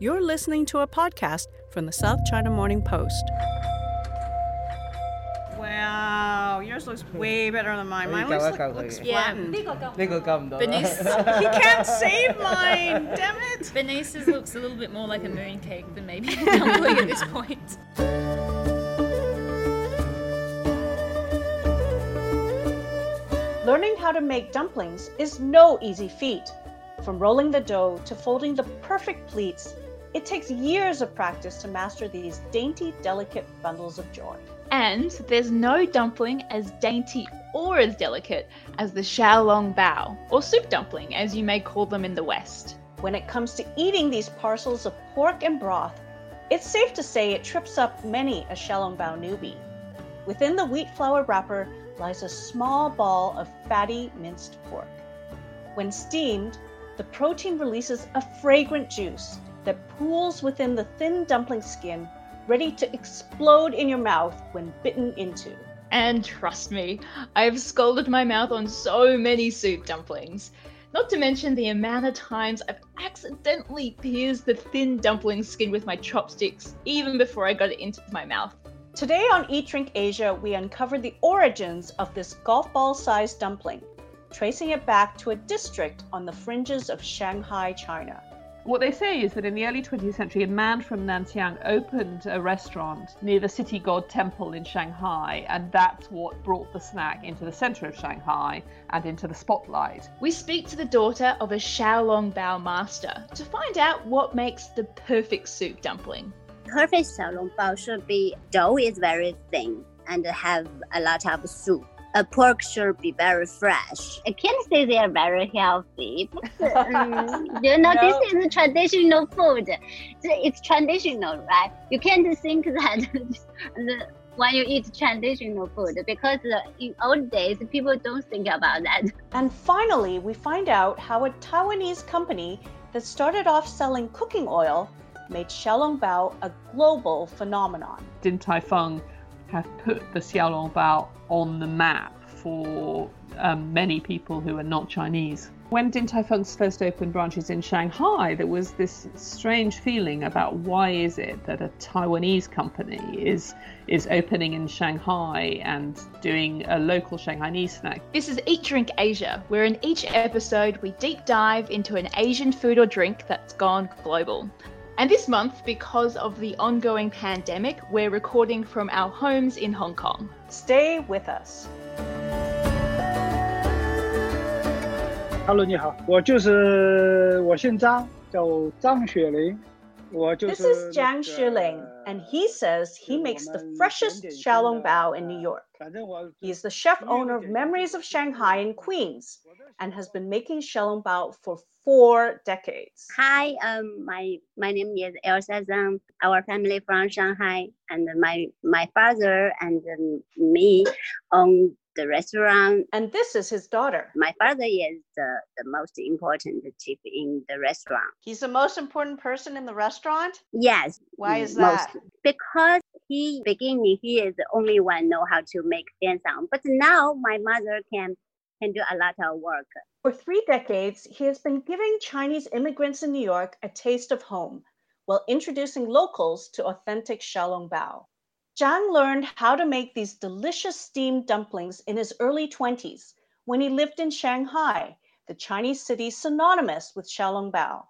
You're listening to a podcast from the South China Morning Post. Wow, yours looks way better than mine. Mine looks, like, looks flattened. Yeah. He can't save mine. Damn it. Bernice's looks a little bit more like a mooncake than maybe a dumpling at this point. Learning how to make dumplings is no easy feat. From rolling the dough to folding the perfect pleats it takes years of practice to master these dainty, delicate bundles of joy. And there's no dumpling as dainty or as delicate as the xiaolong bao, or soup dumpling as you may call them in the West. When it comes to eating these parcels of pork and broth, it's safe to say it trips up many a Xiaolongbao newbie. Within the wheat flour wrapper lies a small ball of fatty minced pork. When steamed, the protein releases a fragrant juice that pools within the thin dumpling skin, ready to explode in your mouth when bitten into. And trust me, I've scalded my mouth on so many soup dumplings. Not to mention the amount of times I've accidentally pierced the thin dumpling skin with my chopsticks even before I got it into my mouth. Today on Eat Drink Asia, we uncover the origins of this golf ball sized dumpling, tracing it back to a district on the fringes of Shanghai, China. What they say is that in the early 20th century, a man from Nanxiang opened a restaurant near the city god temple in Shanghai, and that's what brought the snack into the center of Shanghai and into the spotlight. We speak to the daughter of a Xiaolong Bao master to find out what makes the perfect soup dumpling. Perfect Xiaolong Bao should be dough is very thin and have a lot of soup a pork should be very fresh. I can't say they are very healthy, but um, you know this is traditional food. It's traditional, right? You can't think that the- when you eat traditional food because uh, in old days people don't think about that. And finally, we find out how a Taiwanese company that started off selling cooking oil made Xiaolongbao a global phenomenon. Din Tai Fung have put the Xiaolong Bao on the map for um, many people who are not Chinese. When Din Tai Fung's first opened branches in Shanghai, there was this strange feeling about why is it that a Taiwanese company is is opening in Shanghai and doing a local Shanghainese snack. This is Eat Drink Asia, where in each episode we deep dive into an Asian food or drink that's gone global. And this month, because of the ongoing pandemic, we're recording from our homes in Hong Kong. Stay with us. Hello，你好，我就是我姓张，叫张雪玲，我就 this is Zhang Xueling, and he says he makes the freshest xiaolong bao in New York. He is the chef owner of Memories of Shanghai in Queens and has been making xiaolong bao for four decades. Hi, um, my my name is Elsa Zhang. Our family from Shanghai, and my my father and um, me own the restaurant. And this is his daughter. My father is the, the most important chef in the restaurant. He's the most important person in the restaurant? Yes. Why is that? most- Because he beginning he is the only one know how to make dancang. But now my mother can can do a lot of work. For three decades, he has been giving Chinese immigrants in New York a taste of home while introducing locals to authentic Xiaolongbao. Zhang learned how to make these delicious steamed dumplings in his early 20s when he lived in Shanghai, the Chinese city synonymous with Xiaolongbao.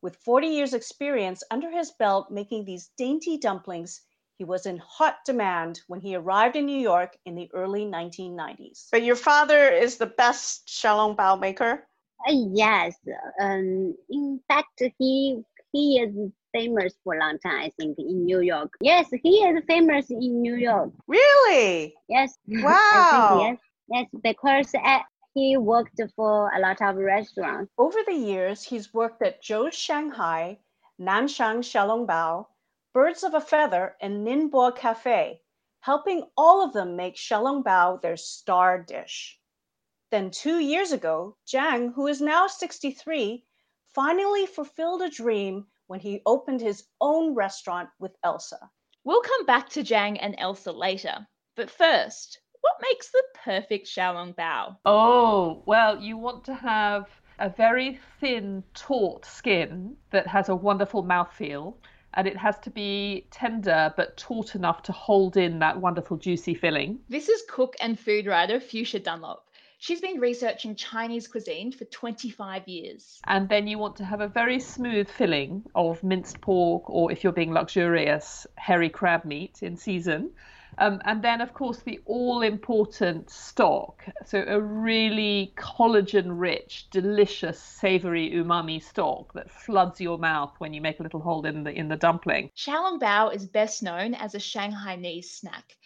With 40 years' experience under his belt making these dainty dumplings, he was in hot demand when he arrived in New York in the early 1990s. But your father is the best Xiaolongbao maker? Uh, yes. Um, in fact, he he is famous for a long time. I think in New York. Yes, he is famous in New York. Really? Yes. Think Wow. yes. Yes, because uh, he worked for a lot of restaurants. Over the years, he's worked at Joe's Shanghai, Nanxiang Xiaolongbao, Birds of a Feather, and Ningbo Cafe, helping all of them make xiaolongbao their star dish. Then two years ago, Zhang, who is now 63, finally fulfilled a dream when he opened his own restaurant with Elsa. We'll come back to Zhang and Elsa later. But first, what makes the perfect Xiaolong Bao? Oh, well, you want to have a very thin, taut skin that has a wonderful mouthfeel. And it has to be tender but taut enough to hold in that wonderful juicy filling. This is cook and food writer Fuchsia Dunlop. She's been researching Chinese cuisine for 25 years. And then you want to have a very smooth filling of minced pork, or if you're being luxurious, hairy crab meat in season. Um, and then, of course, the all important stock. So, a really collagen rich, delicious, savory umami stock that floods your mouth when you make a little hole in the, in the dumpling. Xiaolong Bao is best known as a Shanghainese snack.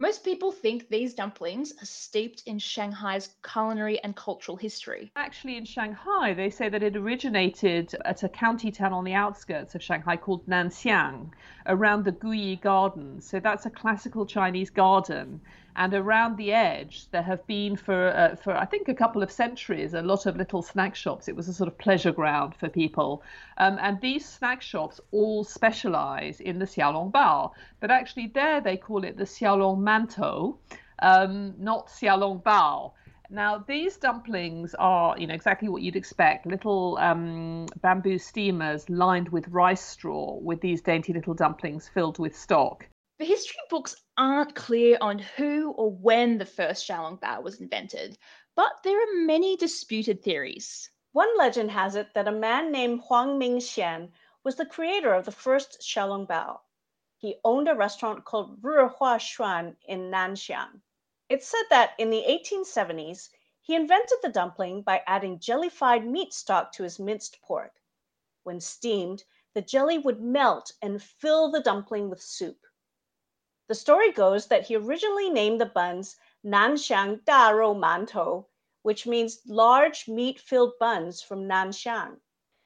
Most people think these dumplings are steeped in Shanghai's culinary and cultural history. Actually, in Shanghai, they say that it originated at a county town on the outskirts of Shanghai called Nanxiang, around the Guyi Garden. So that's a classical Chinese garden. And around the edge, there have been for uh, for I think a couple of centuries a lot of little snack shops. It was a sort of pleasure ground for people, um, and these snack shops all specialize in the xiaolong bao. But actually, there they call it the xiaolong mantou, um, not xiaolong bao. Now, these dumplings are, you know, exactly what you'd expect. Little um, bamboo steamers lined with rice straw with these dainty little dumplings filled with stock. The history books aren't clear on who or when the first Xiaolong Bao was invented, but there are many disputed theories. One legend has it that a man named Huang Mingxian was the creator of the first Xiaolong Bao. He owned a restaurant called Rihua Xuan in Nanxiang. It's said that in the 1870s, he invented the dumpling by adding jellified meat stock to his minced pork. When steamed, the jelly would melt and fill the dumpling with soup. The story goes that he originally named the buns Nanxiang Da Rou Mantou, which means large meat filled buns from Nanxiang.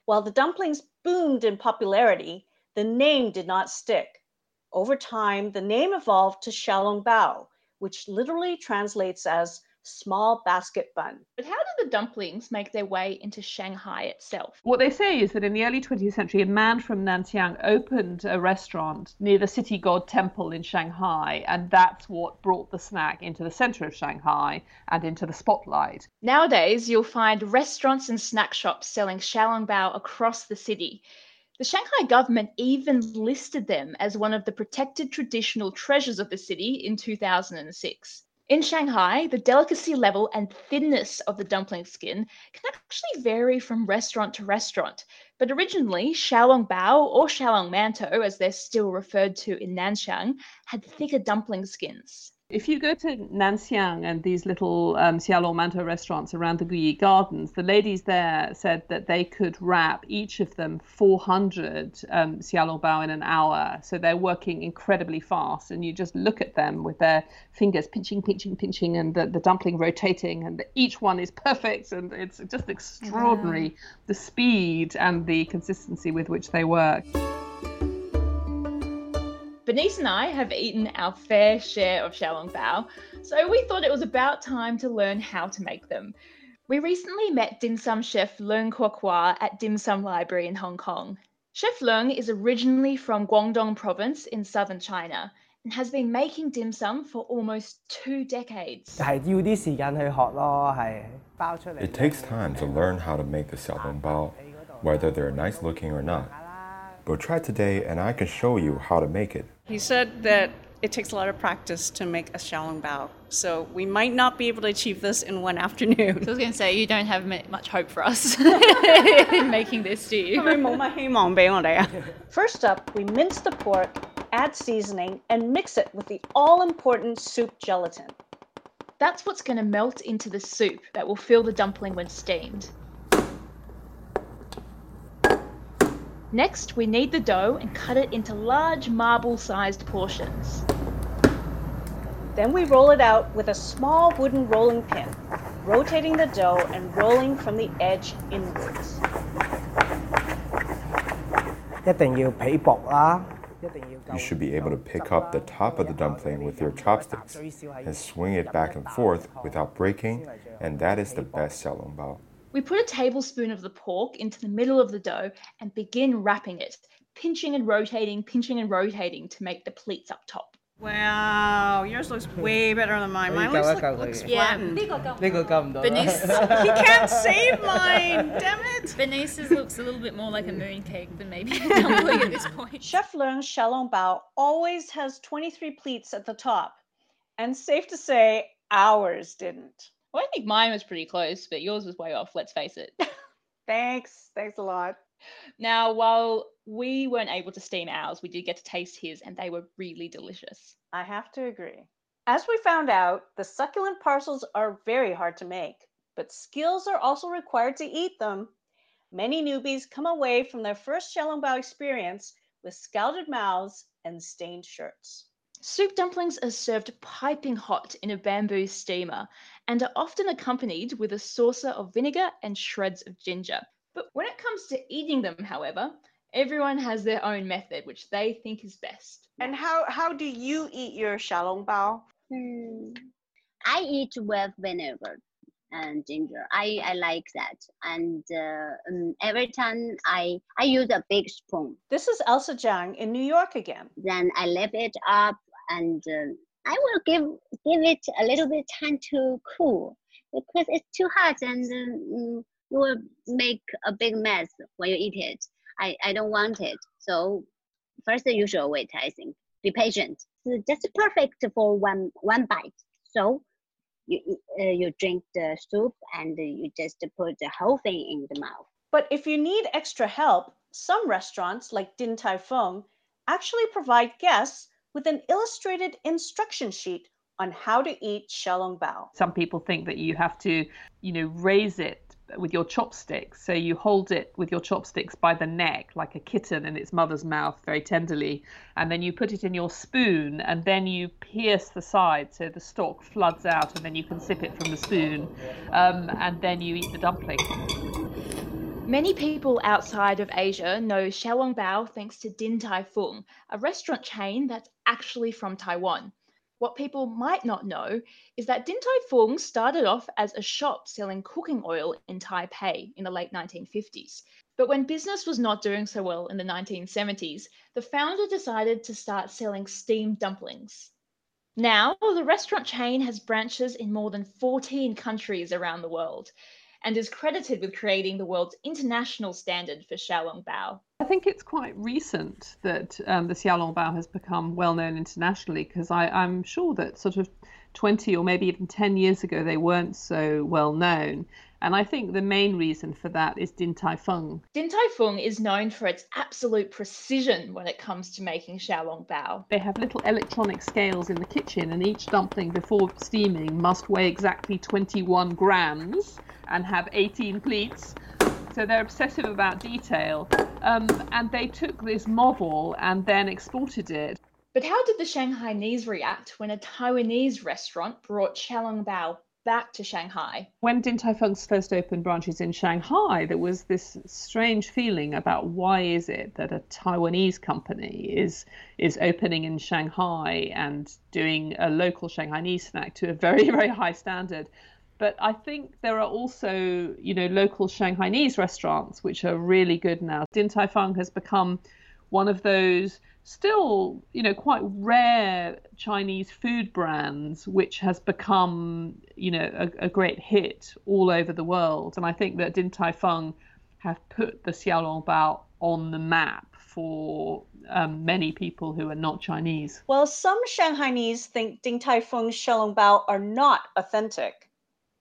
While the dumplings boomed in popularity, the name did not stick. Over time, the name evolved to Xiaolong Bao, which literally translates as small basket bun. But how did the dumplings make their way into Shanghai itself? What they say is that in the early 20th century, a man from Nanxiang opened a restaurant near the city god temple in Shanghai, and that's what brought the snack into the center of Shanghai and into the spotlight. Nowadays, you'll find restaurants and snack shops selling xiaolongbao across the city. The Shanghai government even listed them as one of the protected traditional treasures of the city in 2006. In Shanghai, the delicacy level and thinness of the dumpling skin can actually vary from restaurant to restaurant. But originally, Xiaolong Bao or Xiaolong Mantou, as they're still referred to in Nanxiang, had thicker dumpling skins. If you go to Nanxiang and these little um, Xiaolong Mantou restaurants around the Guyi Gardens, the ladies there said that they could wrap each of them 400 um, Xiaolong Bao in an hour. So they're working incredibly fast, and you just look at them with their fingers pinching, pinching, pinching, and the, the dumpling rotating, and the, each one is perfect, and it's just extraordinary the speed and the consistency with which they work. Bernice and I have eaten our fair share of xiaolong bao, so we thought it was about time to learn how to make them. We recently met dim sum chef Leung Kwa Kwa at Dim Sum Library in Hong Kong. Chef Leung is originally from Guangdong province in southern China and has been making dim sum for almost two decades. It takes time to learn how to make a xiaolong bao, whether they're nice looking or not. But try today and I can show you how to make it. He said that it takes a lot of practice to make a xiaolong bao, so we might not be able to achieve this in one afternoon. So I was going to say, you don't have much hope for us in making this, do you? First up, we mince the pork, add seasoning, and mix it with the all important soup gelatin. That's what's going to melt into the soup that will fill the dumpling when steamed. Next, we knead the dough and cut it into large marble sized portions. Then we roll it out with a small wooden rolling pin. rotating the dough and rolling from the edge inwards. 一定要皮薄啦，一定要 You should be able to pick up the top of the dumpling with your chopsticks and swing it back and forth without breaking, and that is the best xiaolongbao. We put a tablespoon of the pork into the middle of the dough and begin wrapping it, pinching and rotating, pinching and rotating to make the pleats up top. Wow, yours looks way better than mine. Mine looks, like, looks yeah. flattened. He can't save mine. Damn it. Bernice's looks a little bit more like a mooncake than maybe a dumpling at this point. Chef Leung Xiaolong Bao always has 23 pleats at the top, and safe to say, ours didn't. Well, I think mine was pretty close, but yours was way off, let's face it. Thanks. Thanks a lot. now, while we weren't able to steam ours, we did get to taste his, and they were really delicious. I have to agree. As we found out, the succulent parcels are very hard to make, but skills are also required to eat them. Many newbies come away from their first Xiaolongbao experience with scalded mouths and stained shirts. Soup dumplings are served piping hot in a bamboo steamer and are often accompanied with a saucer of vinegar and shreds of ginger. But when it comes to eating them, however, everyone has their own method which they think is best. And how, how do you eat your Xiaolongbao? Hmm. I eat with vinegar and ginger. I, I like that. And uh, um, every time I, I use a big spoon. This is Elsa Zhang in New York again. Then I lift it up and uh, I will give give it a little bit time to cool because it's too hot and uh, mm, you will make a big mess when you eat it. I, I don't want it. So first you should wait, I think. Be patient. It's just perfect for one one bite. So you uh, you drink the soup and you just put the whole thing in the mouth. But if you need extra help, some restaurants like Din Tai Fung actually provide guests with an illustrated instruction sheet on how to eat Xiaolongbao. Some people think that you have to, you know, raise it with your chopsticks. So you hold it with your chopsticks by the neck, like a kitten in its mother's mouth, very tenderly. And then you put it in your spoon, and then you pierce the side so the stalk floods out, and then you can sip it from the spoon. Um, and then you eat the dumpling. Many people outside of Asia know Xiaolongbao thanks to Din Tai Fung, a restaurant chain that's actually from Taiwan. What people might not know is that Din Tai Fung started off as a shop selling cooking oil in Taipei in the late 1950s. But when business was not doing so well in the 1970s, the founder decided to start selling steamed dumplings. Now, the restaurant chain has branches in more than 14 countries around the world and is credited with creating the world's international standard for Xiaolongbao. I think it's quite recent that um, the Xiaolongbao has become well known internationally because I'm sure that sort of 20 or maybe even 10 years ago they weren't so well known. And I think the main reason for that is Din Tai Fung. Din Tai Fung is known for its absolute precision when it comes to making Xiaolongbao. They have little electronic scales in the kitchen, and each dumpling before steaming must weigh exactly 21 grams and have 18 pleats. So they're obsessive about detail. Um, and they took this model and then exported it. But how did the Shanghainese react when a Taiwanese restaurant brought Xiaolongbao back to Shanghai? When Din Tai Fung's first opened branches in Shanghai, there was this strange feeling about why is it that a Taiwanese company is is opening in Shanghai and doing a local Shanghainese snack to a very very high standard. But I think there are also, you know, local Shanghainese restaurants which are really good now. Din Tai Fung has become one of those still, you know, quite rare Chinese food brands which has become, you know, a, a great hit all over the world. And I think that Din Tai Fung have put the Xiaolongbao on the map for um, many people who are not Chinese. Well, some Shanghainese think Din Tai Fung's Xiaolongbao are not authentic.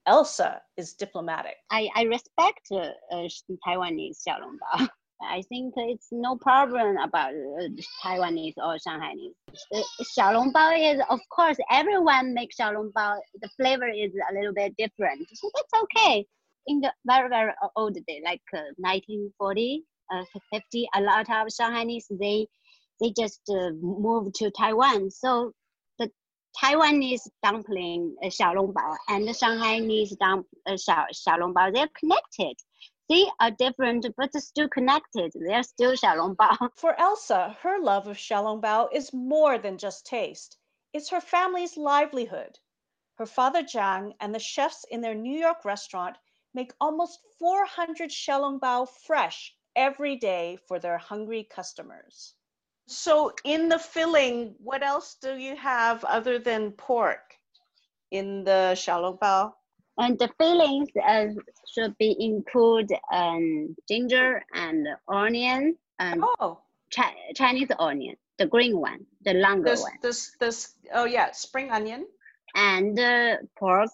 Elsa is diplomatic. I, I respect uh, uh, Taiwanese Xiaolongbao. I think it's no problem about uh, Taiwanese or Shanghainese. Uh, Xiaolongbao is, of course, everyone makes Xiaolongbao. The flavor is a little bit different, so that's okay. In the very very old day, like uh, 1940, uh, 50, a lot of Shanghainese they they just uh, moved to Taiwan. So Taiwanese dumpling, uh, xiaolongbao, and Shanghainese dump, uh, xiaolongbao, they're connected. They are different, but still connected. They're still xiaolongbao. For Elsa, her love of xiaolongbao is more than just taste. It's her family's livelihood. Her father Zhang and the chefs in their New York restaurant make almost 400 xiaolongbao fresh every day for their hungry customers. So, in the filling, what else do you have other than pork in the xiaolongbao? And the fillings uh, should be include um, ginger and onion and oh. Chi- Chinese onion, the green one, the longer This, one, this, this, oh yeah, spring onion. and uh, pork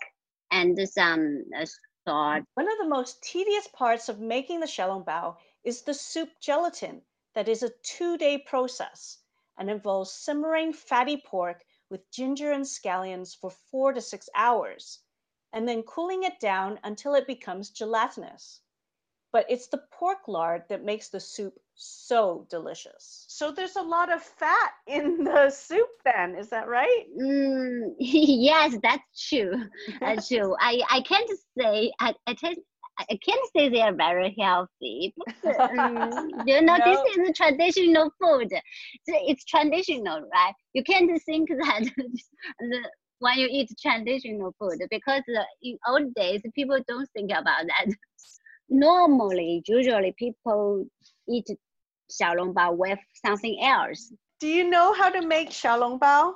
and some uh, salt. One of the most tedious parts of making the xiaolongbao is the soup gelatin that is a two-day process and involves simmering fatty pork with ginger and scallions for four to six hours and then cooling it down until it becomes gelatinous. But it's the pork lard that makes the soup so delicious. So there's a lot of fat in the soup then, is that right? Mm, yes, that's true. That's true. I, I can't say I, I, taste, I can't say they are very healthy. But, um, you know, No. this is traditional food. It's traditional, right? You can't think that the, when you eat traditional food because uh, in old days people don't think about that. Normally, usually people eat xiaolongbao with something else. Do you know how to make xiaolongbao?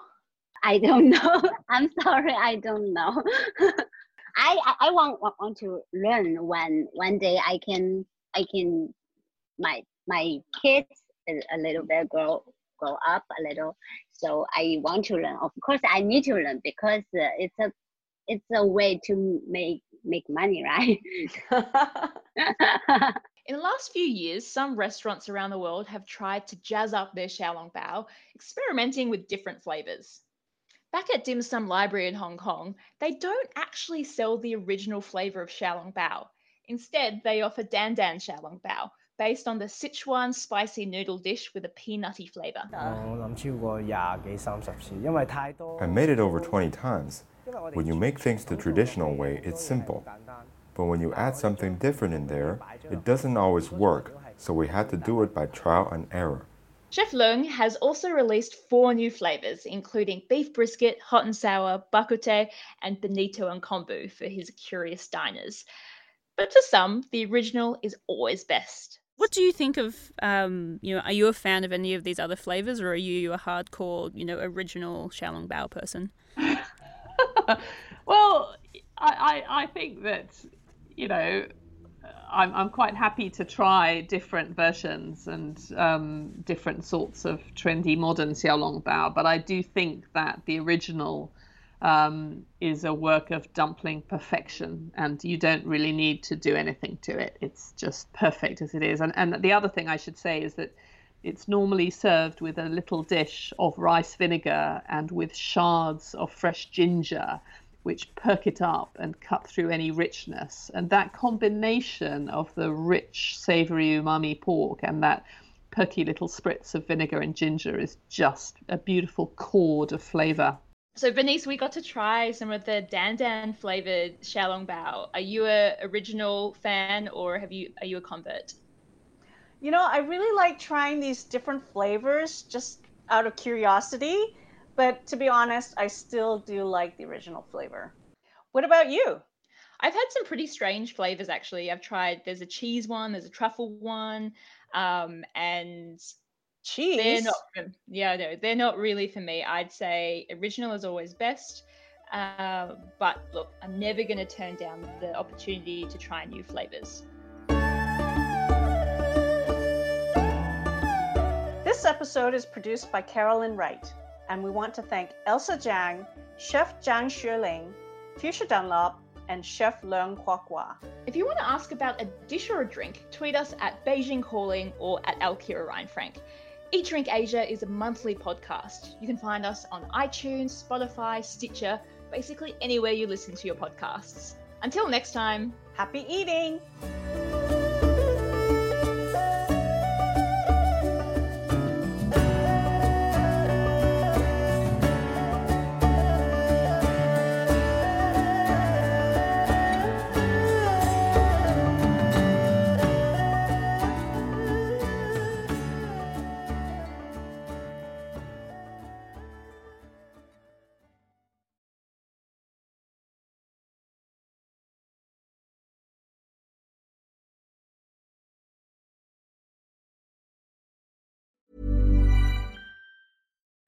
I don't know. I'm sorry, I don't know. I, I want want to learn when one day I can I can my my kids a, a little bit grow grow up a little. So I want to learn. Of course, I need to learn because uh, it's a it's a way to make make money, right? In the last few years, some restaurants around the world have tried to jazz up their xiaolongbao, experimenting with different flavors. Back at Dim Sum Library in Hong Kong, they don't actually sell the original flavour of Xiaolong Bao. Instead, they offer Dan Dan Xiaolong Bao, based on the Sichuan spicy noodle dish with a peanutty flavour. Oh, I made it over 20 times. When you make things the traditional way, it's simple. But when you add something different in there, it doesn't always work, so we had to do it by trial and error. Chef Leung has also released four new flavors, including beef brisket, hot and sour, bak kut teh, and bonito and kombu for his curious diners. But to some, the original is always best. What do you think of, um, you know, are you a fan of any of these other flavors or are you a hardcore, you know, original Xiaolong Bao person? well, I, I, I think that, you know, I'm, I'm quite happy to try different versions and um, different sorts of trendy modern xiaolong bao, but I do think that the original um, is a work of dumpling perfection, and you don't really need to do anything to it. It's just perfect as it is. And, and the other thing I should say is that it's normally served with a little dish of rice vinegar and with shards of fresh ginger, which perk it up and cut through any richness. And that combination of the rich, savory umami pork and that perky little spritz of vinegar and ginger is just a beautiful chord of flavor. So, Bernice, we got to try some of the Dan Dan flavored xiaolong bao. Are you a original fan or have you are you a convert? You know, I really like trying these different flavors just out of curiosity, but to be honest, I still do like the original flavor. What about you? I've had some pretty strange flavors actually. I've tried there's a cheese one, there's a truffle one, um, and cheese. They're not, yeah, no, they're not really for me. I'd say original is always best. Uh, but look, I'm never going to turn down the opportunity to try new flavors. This episode is produced by Carolyn Wright, and we want to thank Elsa Zhang, Chef Zhang Xueling, Fuchsia Dunlop, and Chef Leung Kwokwa. If you want to ask about a dish or a drink, tweet us at Beijing Calling or at Alkira Ryan Frank. Eat Drink Asia is a monthly podcast. You can find us on iTunes, Spotify, Stitcher, basically anywhere you listen to your podcasts. Until next time, happy eating!